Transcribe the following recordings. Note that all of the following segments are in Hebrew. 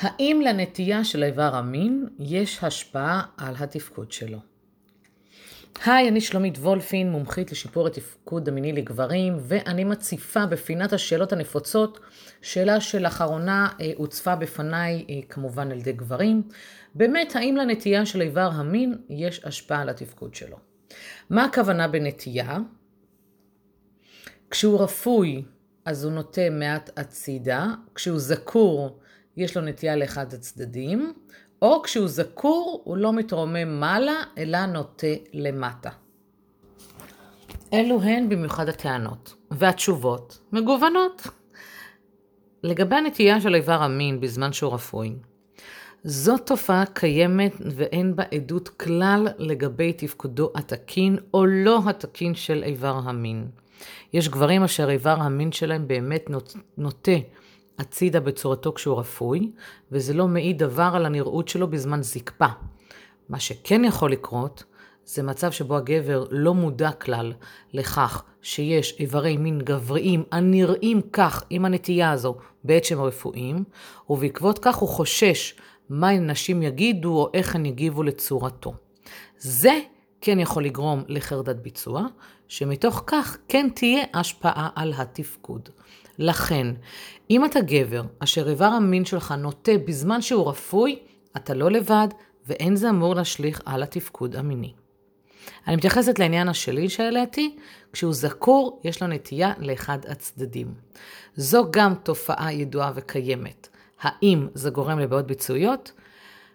האם לנטייה של איבר המין יש השפעה על התפקוד שלו? היי, אני שלומית וולפין, מומחית לשיפור התפקוד המיני לגברים, ואני מציפה בפינת השאלות הנפוצות, שאלה שלאחרונה אה, הוצפה בפניי אה, כמובן על ידי גברים. באמת, האם לנטייה של איבר המין יש השפעה על התפקוד שלו? מה הכוונה בנטייה? כשהוא רפוי, אז הוא נוטה מעט הצידה, כשהוא זקור, יש לו נטייה לאחד הצדדים, או כשהוא זקור, הוא לא מתרומם מעלה, אלא נוטה למטה. אלו הן במיוחד הטענות, והתשובות מגוונות. לגבי הנטייה של איבר המין בזמן שהוא רפוי, זו תופעה קיימת ואין בה עדות כלל לגבי תפקודו התקין או לא התקין של איבר המין. יש גברים אשר איבר המין שלהם באמת נוטה הצידה בצורתו כשהוא רפוי, וזה לא מעיד דבר על הנראות שלו בזמן זקפה. מה שכן יכול לקרות, זה מצב שבו הגבר לא מודע כלל לכך שיש איברי מין גבריים הנראים כך עם הנטייה הזו בעת שהם רפואיים, ובעקבות כך הוא חושש מה נשים יגידו או איך הן יגיבו לצורתו. זה כן יכול לגרום לחרדת ביצוע, שמתוך כך כן תהיה השפעה על התפקוד. לכן, אם אתה גבר אשר איבר המין שלך נוטה בזמן שהוא רפוי, אתה לא לבד, ואין זה אמור להשליך על התפקוד המיני. אני מתייחסת לעניין השלי שהעליתי, כשהוא זקור, יש לו נטייה לאחד הצדדים. זו גם תופעה ידועה וקיימת. האם זה גורם לבעיות ביצועיות?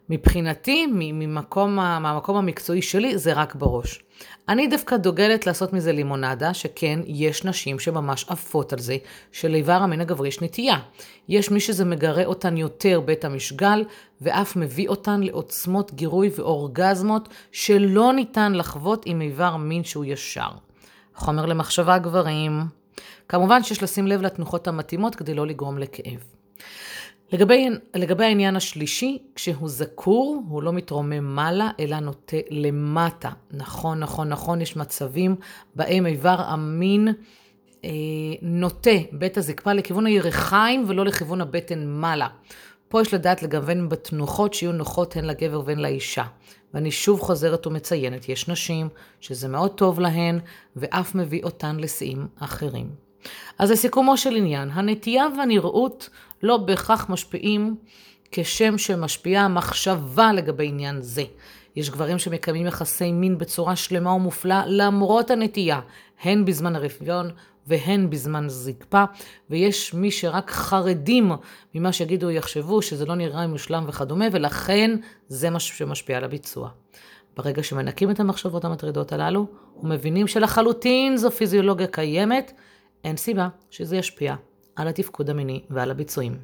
מבחינתי, ממקום, מהמקום המקצועי שלי, זה רק בראש. אני דווקא דוגלת לעשות מזה לימונדה, שכן, יש נשים שממש עפות על זה, שלאיבר המין הגברי יש נטייה. יש מי שזה מגרה אותן יותר בית המשגל, ואף מביא אותן לעוצמות גירוי ואורגזמות שלא ניתן לחוות עם איבר מין שהוא ישר. חומר למחשבה גברים. כמובן שיש לשים לב לתנוחות המתאימות כדי לא לגרום לכאב. לגבי, לגבי העניין השלישי, כשהוא זקור, הוא לא מתרומם מעלה, אלא נוטה למטה. נכון, נכון, נכון, יש מצבים בהם איבר המין אה, נוטה בית הזקפה לכיוון הירכיים ולא לכיוון הבטן מעלה. פה יש לדעת לגוון בתנוחות שיהיו נוחות הן לגבר והן לאישה. ואני שוב חוזרת ומציינת, יש נשים שזה מאוד טוב להן, ואף מביא אותן לשיאים אחרים. אז לסיכומו של עניין, הנטייה והנראות לא בהכרח משפיעים כשם שמשפיעה המחשבה לגבי עניין זה. יש גברים שמקיימים יחסי מין בצורה שלמה ומופלאה למרות הנטייה, הן בזמן הרפיון והן בזמן זקפה, ויש מי שרק חרדים ממה שיגידו יחשבו שזה לא נראה מושלם וכדומה, ולכן זה מה שמשפיע על הביצוע. ברגע שמנקים את המחשבות המטרידות הללו, ומבינים שלחלוטין זו פיזיולוגיה קיימת, אין סיבה שזה ישפיע על התפקוד המיני ועל הביצועים.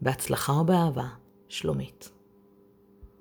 בהצלחה ובאהבה, שלומית.